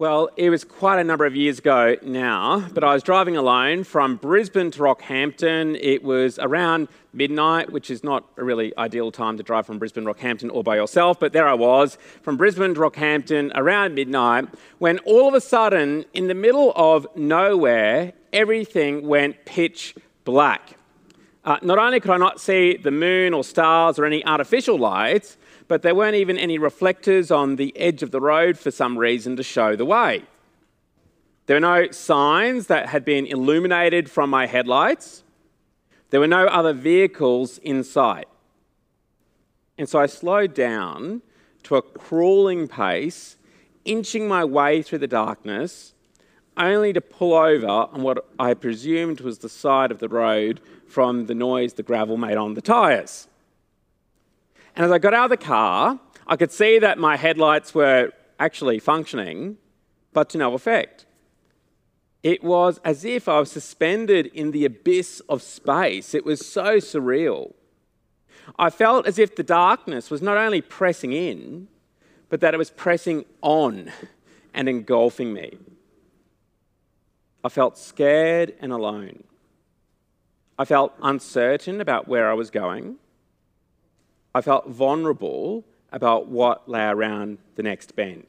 Well, it was quite a number of years ago now, but I was driving alone from Brisbane to Rockhampton. It was around midnight, which is not a really ideal time to drive from Brisbane to Rockhampton all by yourself, but there I was from Brisbane to Rockhampton around midnight when all of a sudden, in the middle of nowhere, everything went pitch black. Uh, not only could I not see the moon or stars or any artificial lights, but there weren't even any reflectors on the edge of the road for some reason to show the way. There were no signs that had been illuminated from my headlights. There were no other vehicles in sight. And so I slowed down to a crawling pace, inching my way through the darkness, only to pull over on what I presumed was the side of the road from the noise the gravel made on the tyres. And as I got out of the car, I could see that my headlights were actually functioning, but to no effect. It was as if I was suspended in the abyss of space. It was so surreal. I felt as if the darkness was not only pressing in, but that it was pressing on and engulfing me. I felt scared and alone. I felt uncertain about where I was going. I felt vulnerable about what lay around the next bend.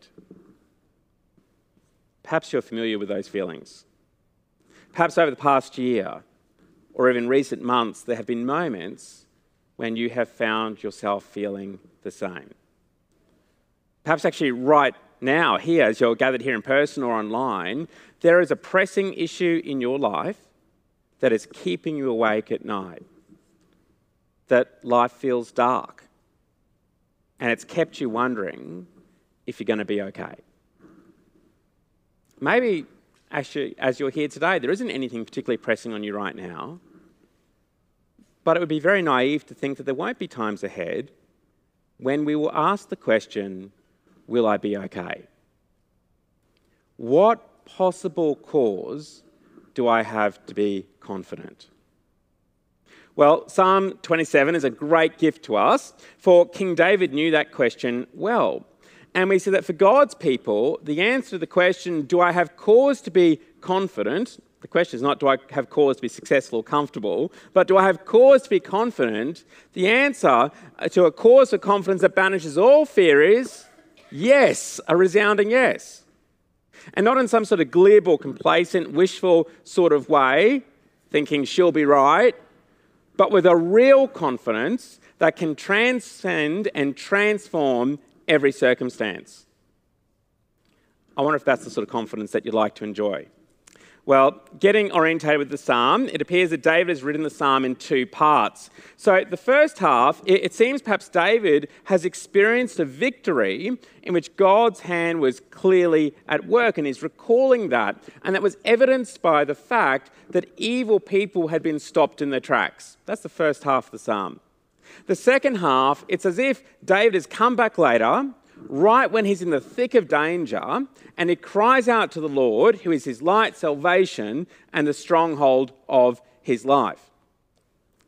Perhaps you're familiar with those feelings. Perhaps over the past year, or even recent months, there have been moments when you have found yourself feeling the same. Perhaps actually, right now, here, as you're gathered here in person or online, there is a pressing issue in your life that is keeping you awake at night that life feels dark and it's kept you wondering if you're going to be okay. Maybe as you're here today, there isn't anything particularly pressing on you right now, but it would be very naive to think that there won't be times ahead when we will ask the question, Will I be okay? What possible cause do I have to be confident? Well, Psalm 27 is a great gift to us, for King David knew that question well. And we see that for God's people, the answer to the question, do I have cause to be confident? The question is not, do I have cause to be successful or comfortable, but do I have cause to be confident? The answer to a cause for confidence that banishes all fear is yes, a resounding yes. And not in some sort of glib or complacent, wishful sort of way, thinking she'll be right, but with a real confidence that can transcend and transform every circumstance. I wonder if that's the sort of confidence that you'd like to enjoy. Well, getting orientated with the psalm, it appears that David has written the psalm in two parts. So, the first half, it seems perhaps David has experienced a victory in which God's hand was clearly at work, and he's recalling that. And that was evidenced by the fact that evil people had been stopped in their tracks. That's the first half of the psalm. The second half, it's as if David has come back later right when he's in the thick of danger, and he cries out to the Lord, who is his light, salvation, and the stronghold of his life.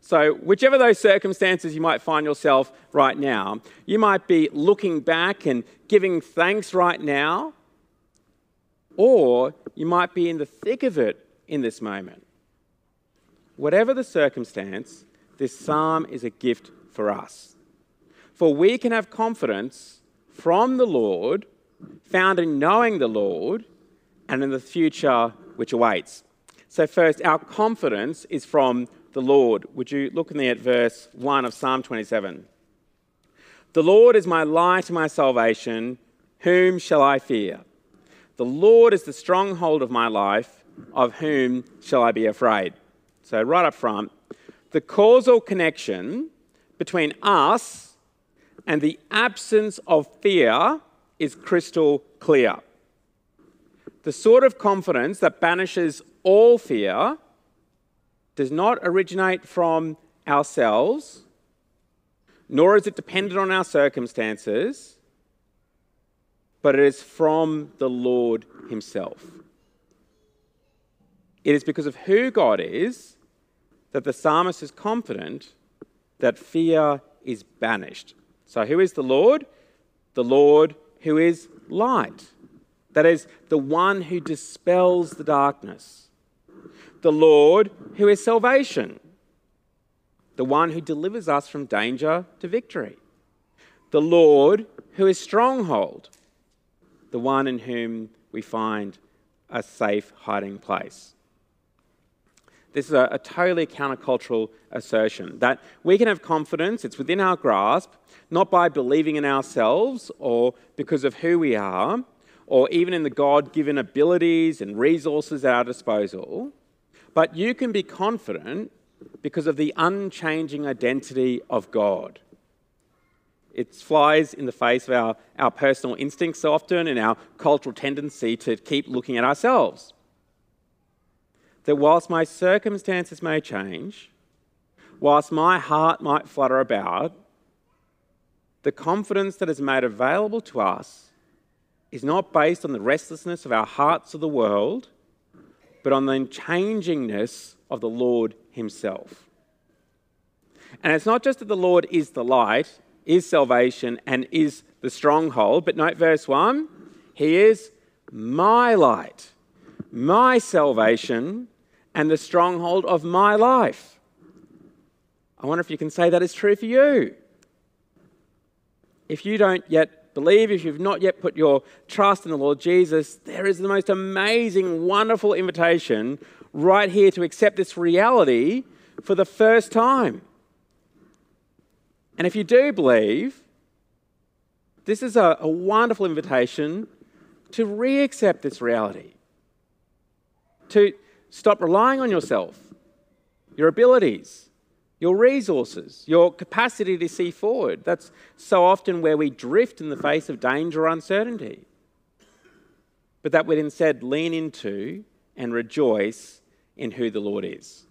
So, whichever those circumstances you might find yourself right now, you might be looking back and giving thanks right now, or you might be in the thick of it in this moment. Whatever the circumstance, this psalm is a gift for us. For we can have confidence from the Lord, found in knowing the Lord, and in the future which awaits. So, first, our confidence is from the Lord. Would you look in there at verse 1 of Psalm 27? The Lord is my light and my salvation. Whom shall I fear? The Lord is the stronghold of my life. Of whom shall I be afraid? So, right up front, the causal connection between us and the absence of fear is crystal clear. The sort of confidence that banishes all fear does not originate from ourselves, nor is it dependent on our circumstances, but it is from the Lord Himself. It is because of who God is that the psalmist is confident that fear is banished. So, who is the Lord? The Lord who is light. That is, the one who dispels the darkness. The Lord who is salvation. The one who delivers us from danger to victory. The Lord who is stronghold. The one in whom we find a safe hiding place. This is a, a, totally countercultural assertion that we can have confidence, it's within our grasp, not by believing in ourselves or because of who we are, or even in the God given abilities and resources at our disposal, but you can be confident because of the unchanging identity of God. It flies in the face of our, our personal instincts so often and our cultural tendency to keep looking at ourselves. That whilst my circumstances may change, whilst my heart might flutter about, the confidence that is made available to us is not based on the restlessness of our hearts or the world, but on the unchangingness of the Lord Himself. And it's not just that the Lord is the light, is salvation, and is the stronghold, but note verse 1 He is my light, my salvation, and the stronghold of my life. I wonder if you can say that is true for you. If you don't yet believe, if you've not yet put your trust in the Lord Jesus, there is the most amazing, wonderful invitation right here to accept this reality for the first time. And if you do believe, this is a, a wonderful invitation to re accept this reality, to stop relying on yourself, your abilities, your resources, your capacity to see forward. That's so often where we drift in the face of danger or uncertainty. But that we'd instead lean into and rejoice in who the Lord is.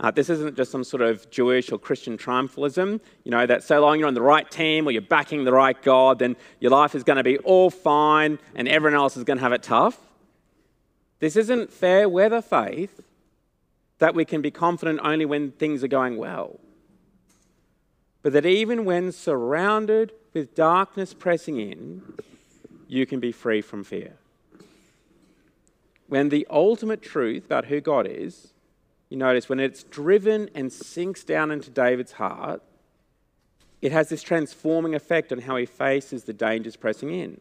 Uh, this isn't just some sort of Jewish or Christian triumphalism, you know, that so long you're on the right team or you're backing the right God, then your life is going to be all fine and everyone else is going to have it tough. This isn't fair weather faith that we can be confident only when things are going well. But that even when surrounded with darkness pressing in, you can be free from fear. When the ultimate truth about who God is you notice when it's driven and sinks down into David's heart, it has this transforming effect on how he faces the dangers pressing in.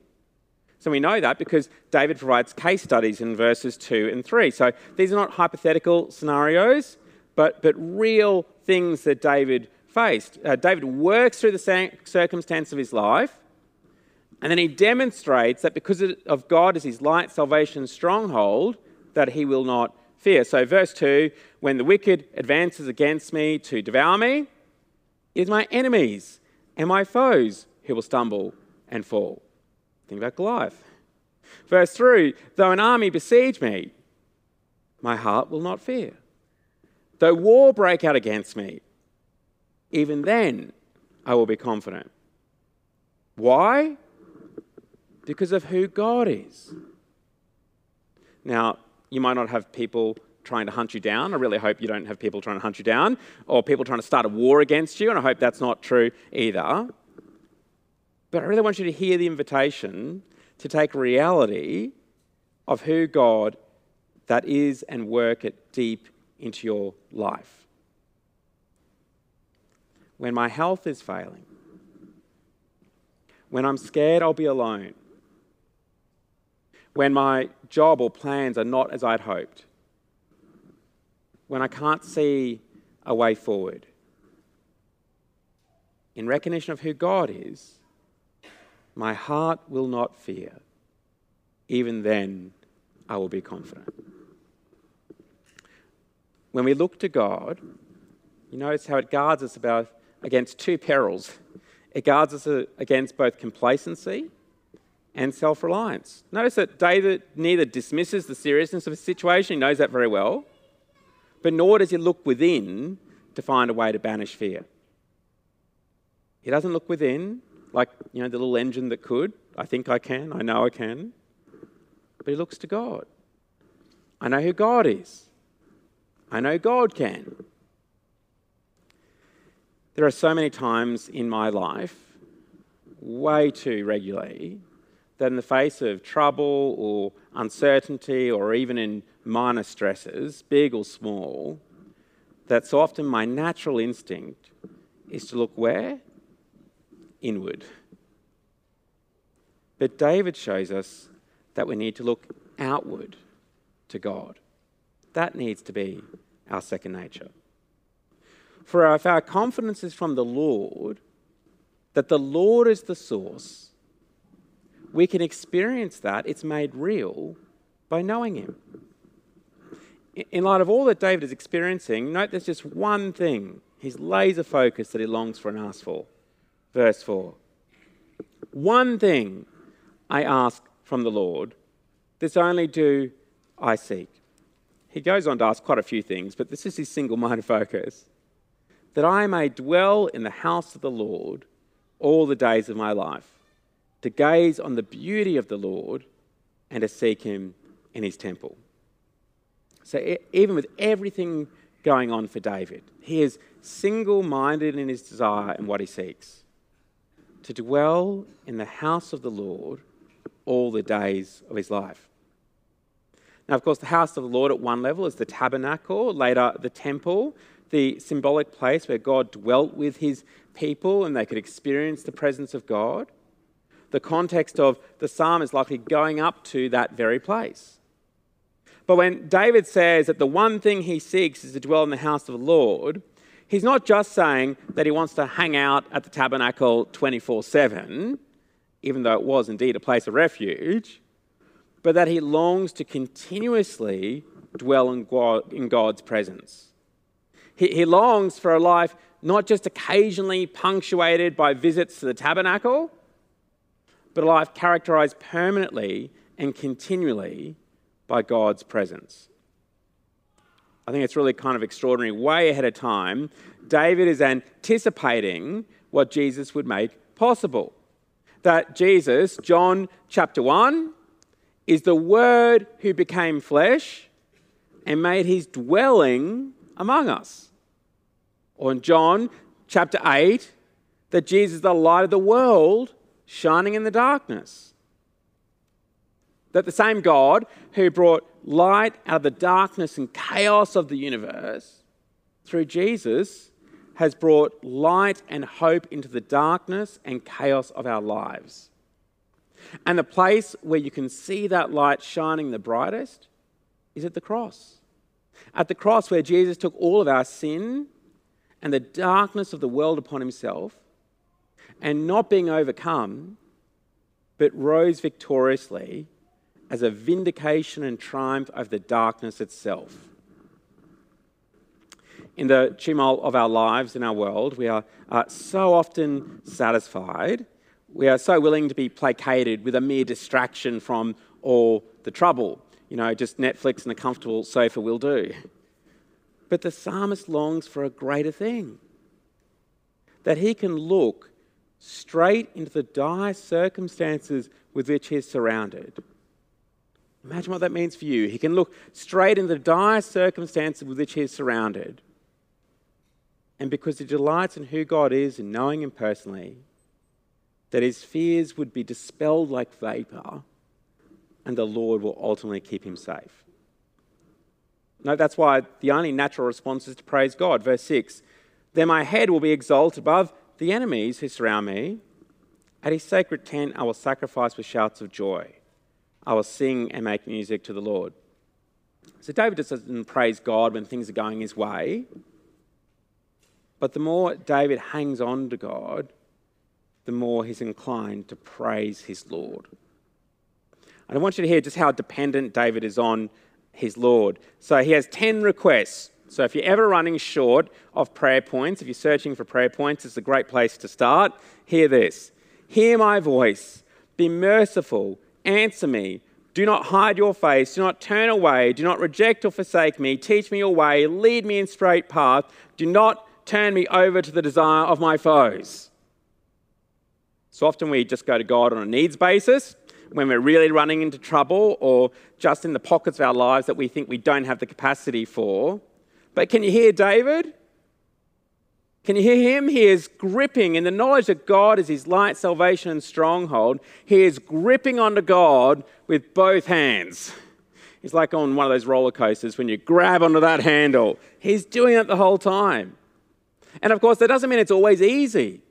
So we know that because David provides case studies in verses 2 and 3. So these are not hypothetical scenarios, but, but real things that David faced. Uh, David works through the circumstance of his life, and then he demonstrates that because of God as his light, salvation, stronghold, that he will not fear. So, verse 2 when the wicked advances against me to devour me, it is my enemies and my foes who will stumble and fall. Think about Goliath. Verse 3 Though an army besiege me, my heart will not fear. Though war break out against me, even then I will be confident. Why? Because of who God is. Now, you might not have people trying to hunt you down. I really hope you don't have people trying to hunt you down or people trying to start a war against you, and I hope that's not true either. But I really want you to hear the invitation to take reality of who God that is and work it deep into your life. When my health is failing, when I'm scared I'll be alone, when my job or plans are not as I'd hoped, when I can't see a way forward. In recognition of who God is, my heart will not fear. Even then, I will be confident. When we look to God, you notice how it guards us about, against two perils. It guards us uh, against both complacency and self reliance. Notice that David neither dismisses the seriousness of his situation, he knows that very well, but nor does he look within to find a way to banish fear. He doesn't look within like, you know, the little engine that could. I think I can, I know I can. But he looks to God. I know who God is. I know God can. There are so many times in my life, way too regularly, that in the face of trouble or uncertainty or even in minor stresses, big or small, that so often my natural instinct is to look where? Inward. But David shows us that we need to look outward to God. That needs to be our second nature. For if our confidence is from the Lord, that the Lord is the source, we can experience that. It's made real by knowing Him. In light of all that David is experiencing, note there's just one thing he's laser focused that he longs for and asks for. Verse 4 One thing I ask from the Lord, this only do I seek. He goes on to ask quite a few things, but this is his single minded focus that I may dwell in the house of the Lord all the days of my life, to gaze on the beauty of the Lord and to seek him in his temple. So, even with everything going on for David, he is single minded in his desire and what he seeks to dwell in the house of the Lord all the days of his life. Now, of course, the house of the Lord at one level is the tabernacle, later the temple, the symbolic place where God dwelt with his people and they could experience the presence of God. The context of the psalm is likely going up to that very place. But when David says that the one thing he seeks is to dwell in the house of the Lord, he's not just saying that he wants to hang out at the tabernacle 24 7, even though it was indeed a place of refuge but that he longs to continuously dwell in, God, in God's presence. He, he longs for a life not just occasionally punctuated by visits to the tabernacle, but a life characterized permanently and continually by God's presence. I think it's really kind of extraordinary. Way ahead of time, David is anticipating what Jesus would make possible. That Jesus, John chapter 1, is the Word who became flesh and made his dwelling among us. Or in John chapter 8, that Jesus is the light of the world shining in the darkness. That the same God who brought light out of the darkness and chaos of the universe through Jesus has brought light and hope into the darkness and chaos of our lives. And the place where you can see that light shining the brightest is at the cross. At the cross, where Jesus took all of our sin and the darkness of the world upon himself, and not being overcome, but rose victoriously as a vindication and triumph over the darkness itself. In the tumult of our lives in our world, we are uh, so often satisfied we are so willing to be placated with a mere distraction from all the trouble. You know, just Netflix and a comfortable sofa will do. But the psalmist longs for a greater thing that he can look straight into the dire circumstances with which he's surrounded. Imagine what that means for you. He can look straight into the dire circumstances with which he is surrounded. And because he delights in who God is and knowing him personally, that his fears would be dispelled like vapor, and the Lord will ultimately keep him safe. No, that's why the only natural response is to praise God. Verse 6 Then my head will be exalted above the enemies who surround me. At his sacred tent, I will sacrifice with shouts of joy. I will sing and make music to the Lord. So David just doesn't praise God when things are going his way. But the more David hangs on to God, the more he's inclined to praise his Lord. And I want you to hear just how dependent David is on his Lord. So he has 10 requests. So if you're ever running short of prayer points, if you're searching for prayer points, it's a great place to start. Hear this Hear my voice, be merciful, answer me. Do not hide your face, do not turn away, do not reject or forsake me. Teach me your way, lead me in straight path. Do not turn me over to the desire of my foes. So often we just go to God on a needs basis when we're really running into trouble or just in the pockets of our lives that we think we don't have the capacity for. But can you hear David? Can you hear him? He is gripping in the knowledge that God is his light, salvation, and stronghold. He is gripping onto God with both hands. He's like on one of those roller coasters when you grab onto that handle. He's doing it the whole time. And of course, that doesn't mean it's always easy.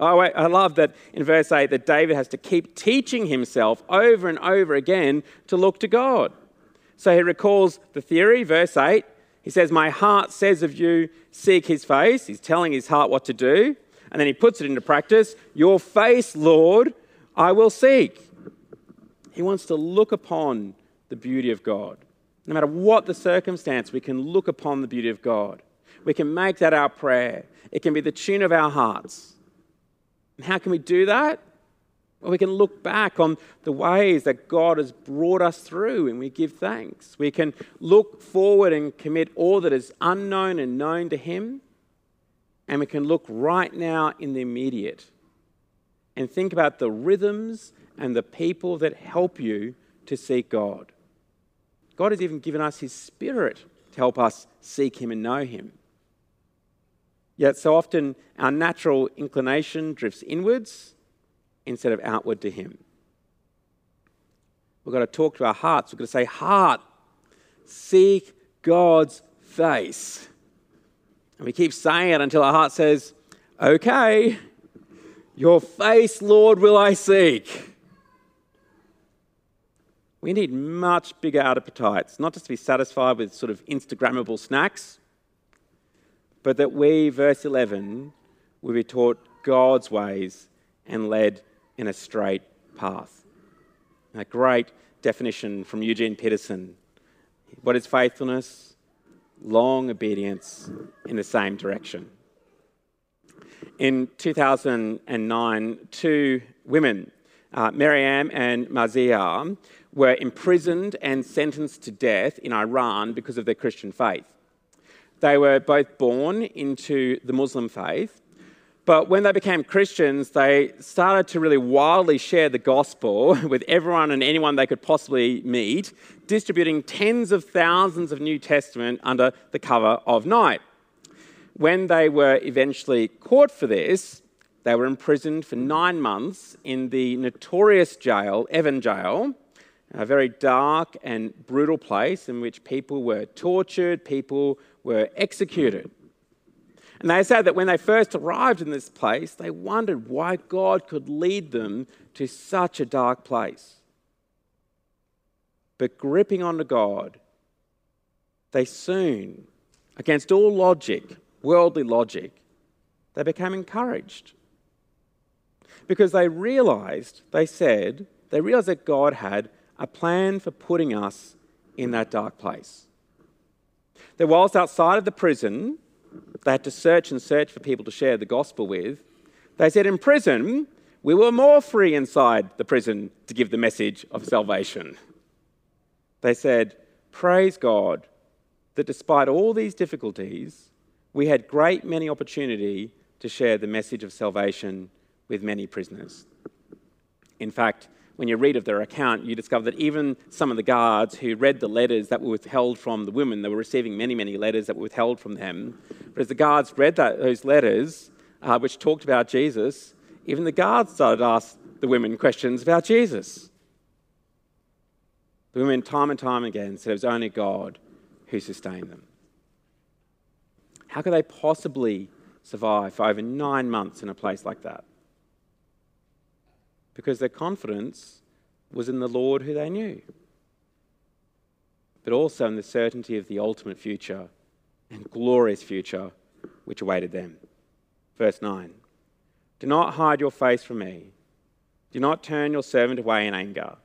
Oh, I love that in verse 8 that David has to keep teaching himself over and over again to look to God. So he recalls the theory, verse 8. He says, My heart says of you, seek his face. He's telling his heart what to do. And then he puts it into practice. Your face, Lord, I will seek. He wants to look upon the beauty of God. No matter what the circumstance, we can look upon the beauty of God. We can make that our prayer. It can be the tune of our hearts. And how can we do that? We can look back on the ways that God has brought us through and we give thanks. We can look forward and commit all that is unknown and known to Him. And we can look right now in the immediate and think about the rhythms and the people that help you to seek God. God has even given us His Spirit to help us seek Him and know Him. Yet, so often, our natural inclination drifts inwards instead of outward to Him. We've got to talk to our hearts. We've got to say, Heart, seek God's face. And we keep saying it until our heart says, Okay, your face, Lord, will I seek. We need much bigger appetites, not just to be satisfied with sort of Instagrammable snacks, but that we, verse 11, will be taught God's ways and led in a straight path. A great definition from Eugene Peterson. What is faithfulness? Long obedience in the same direction. In 2009, two women, uh, Maryam and Marziah, were imprisoned and sentenced to death in Iran because of their Christian faith. They were both born into the Muslim faith, but when they became Christians, they started to really wildly share the gospel with everyone and anyone they could possibly meet, distributing tens of thousands of New Testament under the cover of night. When they were eventually caught for this, they were imprisoned for nine months in the notorious jail, Evin Jail, a very dark and brutal place in which people were tortured, people were executed. And they said that when they first arrived in this place, they wondered why God could lead them to such a dark place. But gripping onto God, they soon, against all logic, worldly logic, they became encouraged. Because they realized, they said, they realized that God had a plan for putting us in that dark place. That whilst outside of the prison, they had to search and search for people to share the gospel with. They said, In prison, we were more free inside the prison to give the message of salvation. They said, Praise God that despite all these difficulties, we had great many opportunity to share the message of salvation with many prisoners. In fact, when you read of their account, you discover that even some of the guards who read the letters that were withheld from the women, they were receiving many, many letters that were withheld from them. But as the guards read that, those letters, uh, which talked about Jesus, even the guards started to ask the women questions about Jesus. The women, time and time again, said it was only God who sustained them. How could they possibly survive for over nine months in a place like that? Because their confidence was in the Lord who they knew, but also in the certainty of the ultimate future and glorious future which awaited them. Verse 9 Do not hide your face from me. Do not turn your servant away in anger.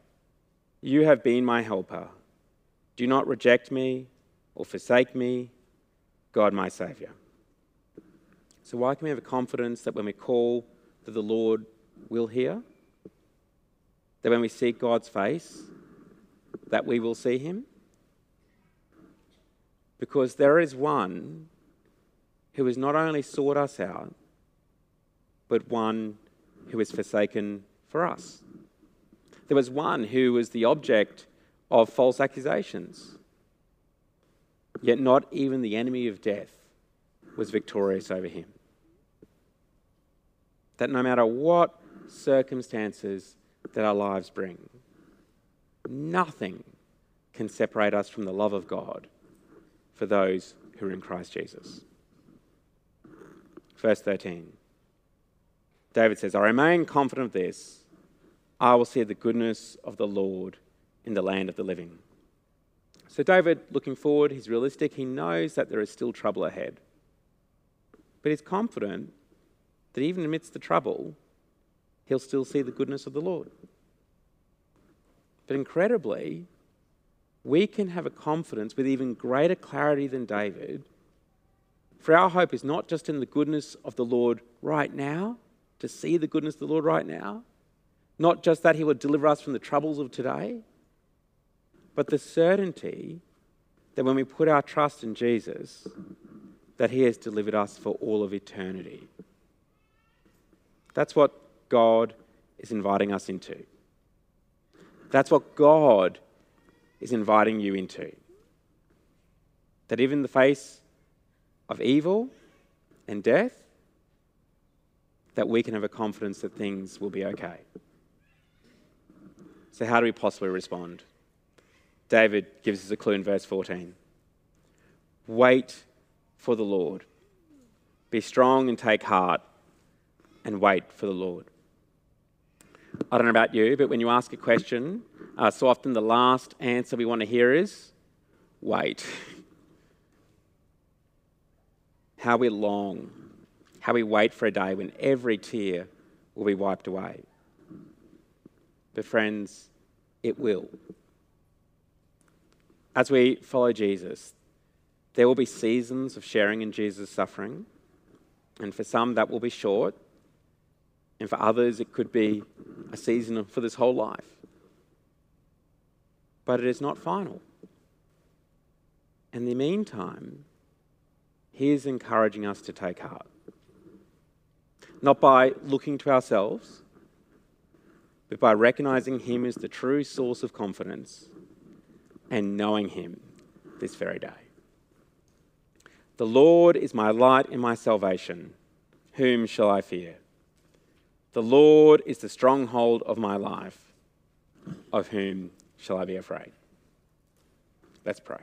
You have been my helper. Do not reject me or forsake me, God my Saviour. So, why can we have a confidence that when we call, that the Lord will hear? That when we seek God's face, that we will see him? Because there is one who has not only sought us out, but one who is forsaken for us. There was one who was the object of false accusations, yet not even the enemy of death was victorious over him. that no matter what circumstances that our lives bring, nothing can separate us from the love of God for those who are in Christ Jesus. Verse 13 David says, I remain confident of this. I will see the goodness of the Lord in the land of the living. So, David, looking forward, he's realistic. He knows that there is still trouble ahead. But he's confident that even amidst the trouble, he'll still see the goodness of the Lord. But incredibly, we can have a confidence with even greater clarity than David. For our hope is not just in the goodness of the Lord right now, to see the goodness of the Lord right now, not just that He will deliver us from the troubles of today, but the certainty that when we put our trust in Jesus, that He has delivered us for all of eternity. That's what God is inviting us into. That's what God is inviting you into. That even in the face of evil and death, that we can have a confidence that things will be okay. So, how do we possibly respond? David gives us a clue in verse 14. Wait for the Lord. Be strong and take heart, and wait for the Lord. I don't know about you, but when you ask a question, uh, so often the last answer we want to hear is wait. How we long, how we wait for a day when every tear will be wiped away. But, friends, it will. As we follow Jesus, there will be seasons of sharing in Jesus' suffering, and for some that will be short, and for others it could be a season for this whole life. But it is not final. In the meantime, He is encouraging us to take heart. Not by looking to ourselves, but by recognizing Him as the true source of confidence and knowing Him this very day. The Lord is my light and my salvation. Whom shall I fear? The Lord is the stronghold of my life. Of whom shall I be afraid? Let's pray.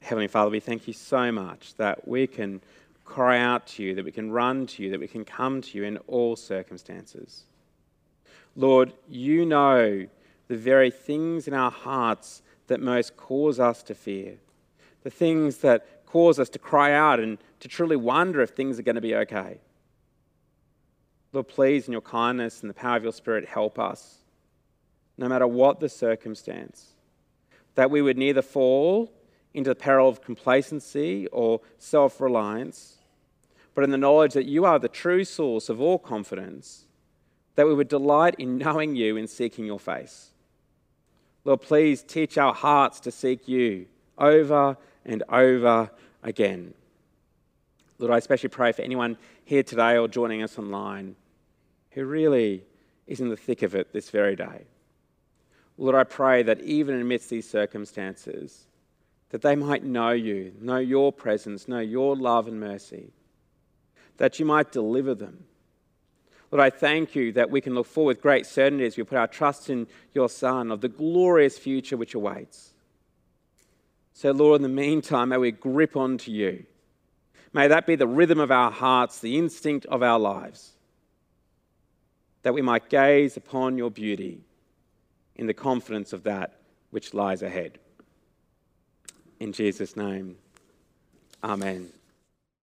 Heavenly Father, we thank you so much that we can cry out to you, that we can run to you, that we can come to you in all circumstances. Lord, you know the very things in our hearts that most cause us to fear, the things that cause us to cry out and to truly wonder if things are going to be okay. Lord, please, in your kindness and the power of your Spirit, help us, no matter what the circumstance, that we would neither fall into the peril of complacency or self reliance, but in the knowledge that you are the true source of all confidence, that we would delight in knowing you and seeking your face. Lord, please teach our hearts to seek you over and over again. Lord, I especially pray for anyone here today or joining us online who really is in the thick of it this very day. Lord, I pray that even amidst these circumstances, that they might know you, know your presence, know your love and mercy, that you might deliver them Lord, I thank you that we can look forward with great certainty as we put our trust in your Son of the glorious future which awaits. So, Lord, in the meantime, may we grip onto you. May that be the rhythm of our hearts, the instinct of our lives, that we might gaze upon your beauty in the confidence of that which lies ahead. In Jesus' name, amen.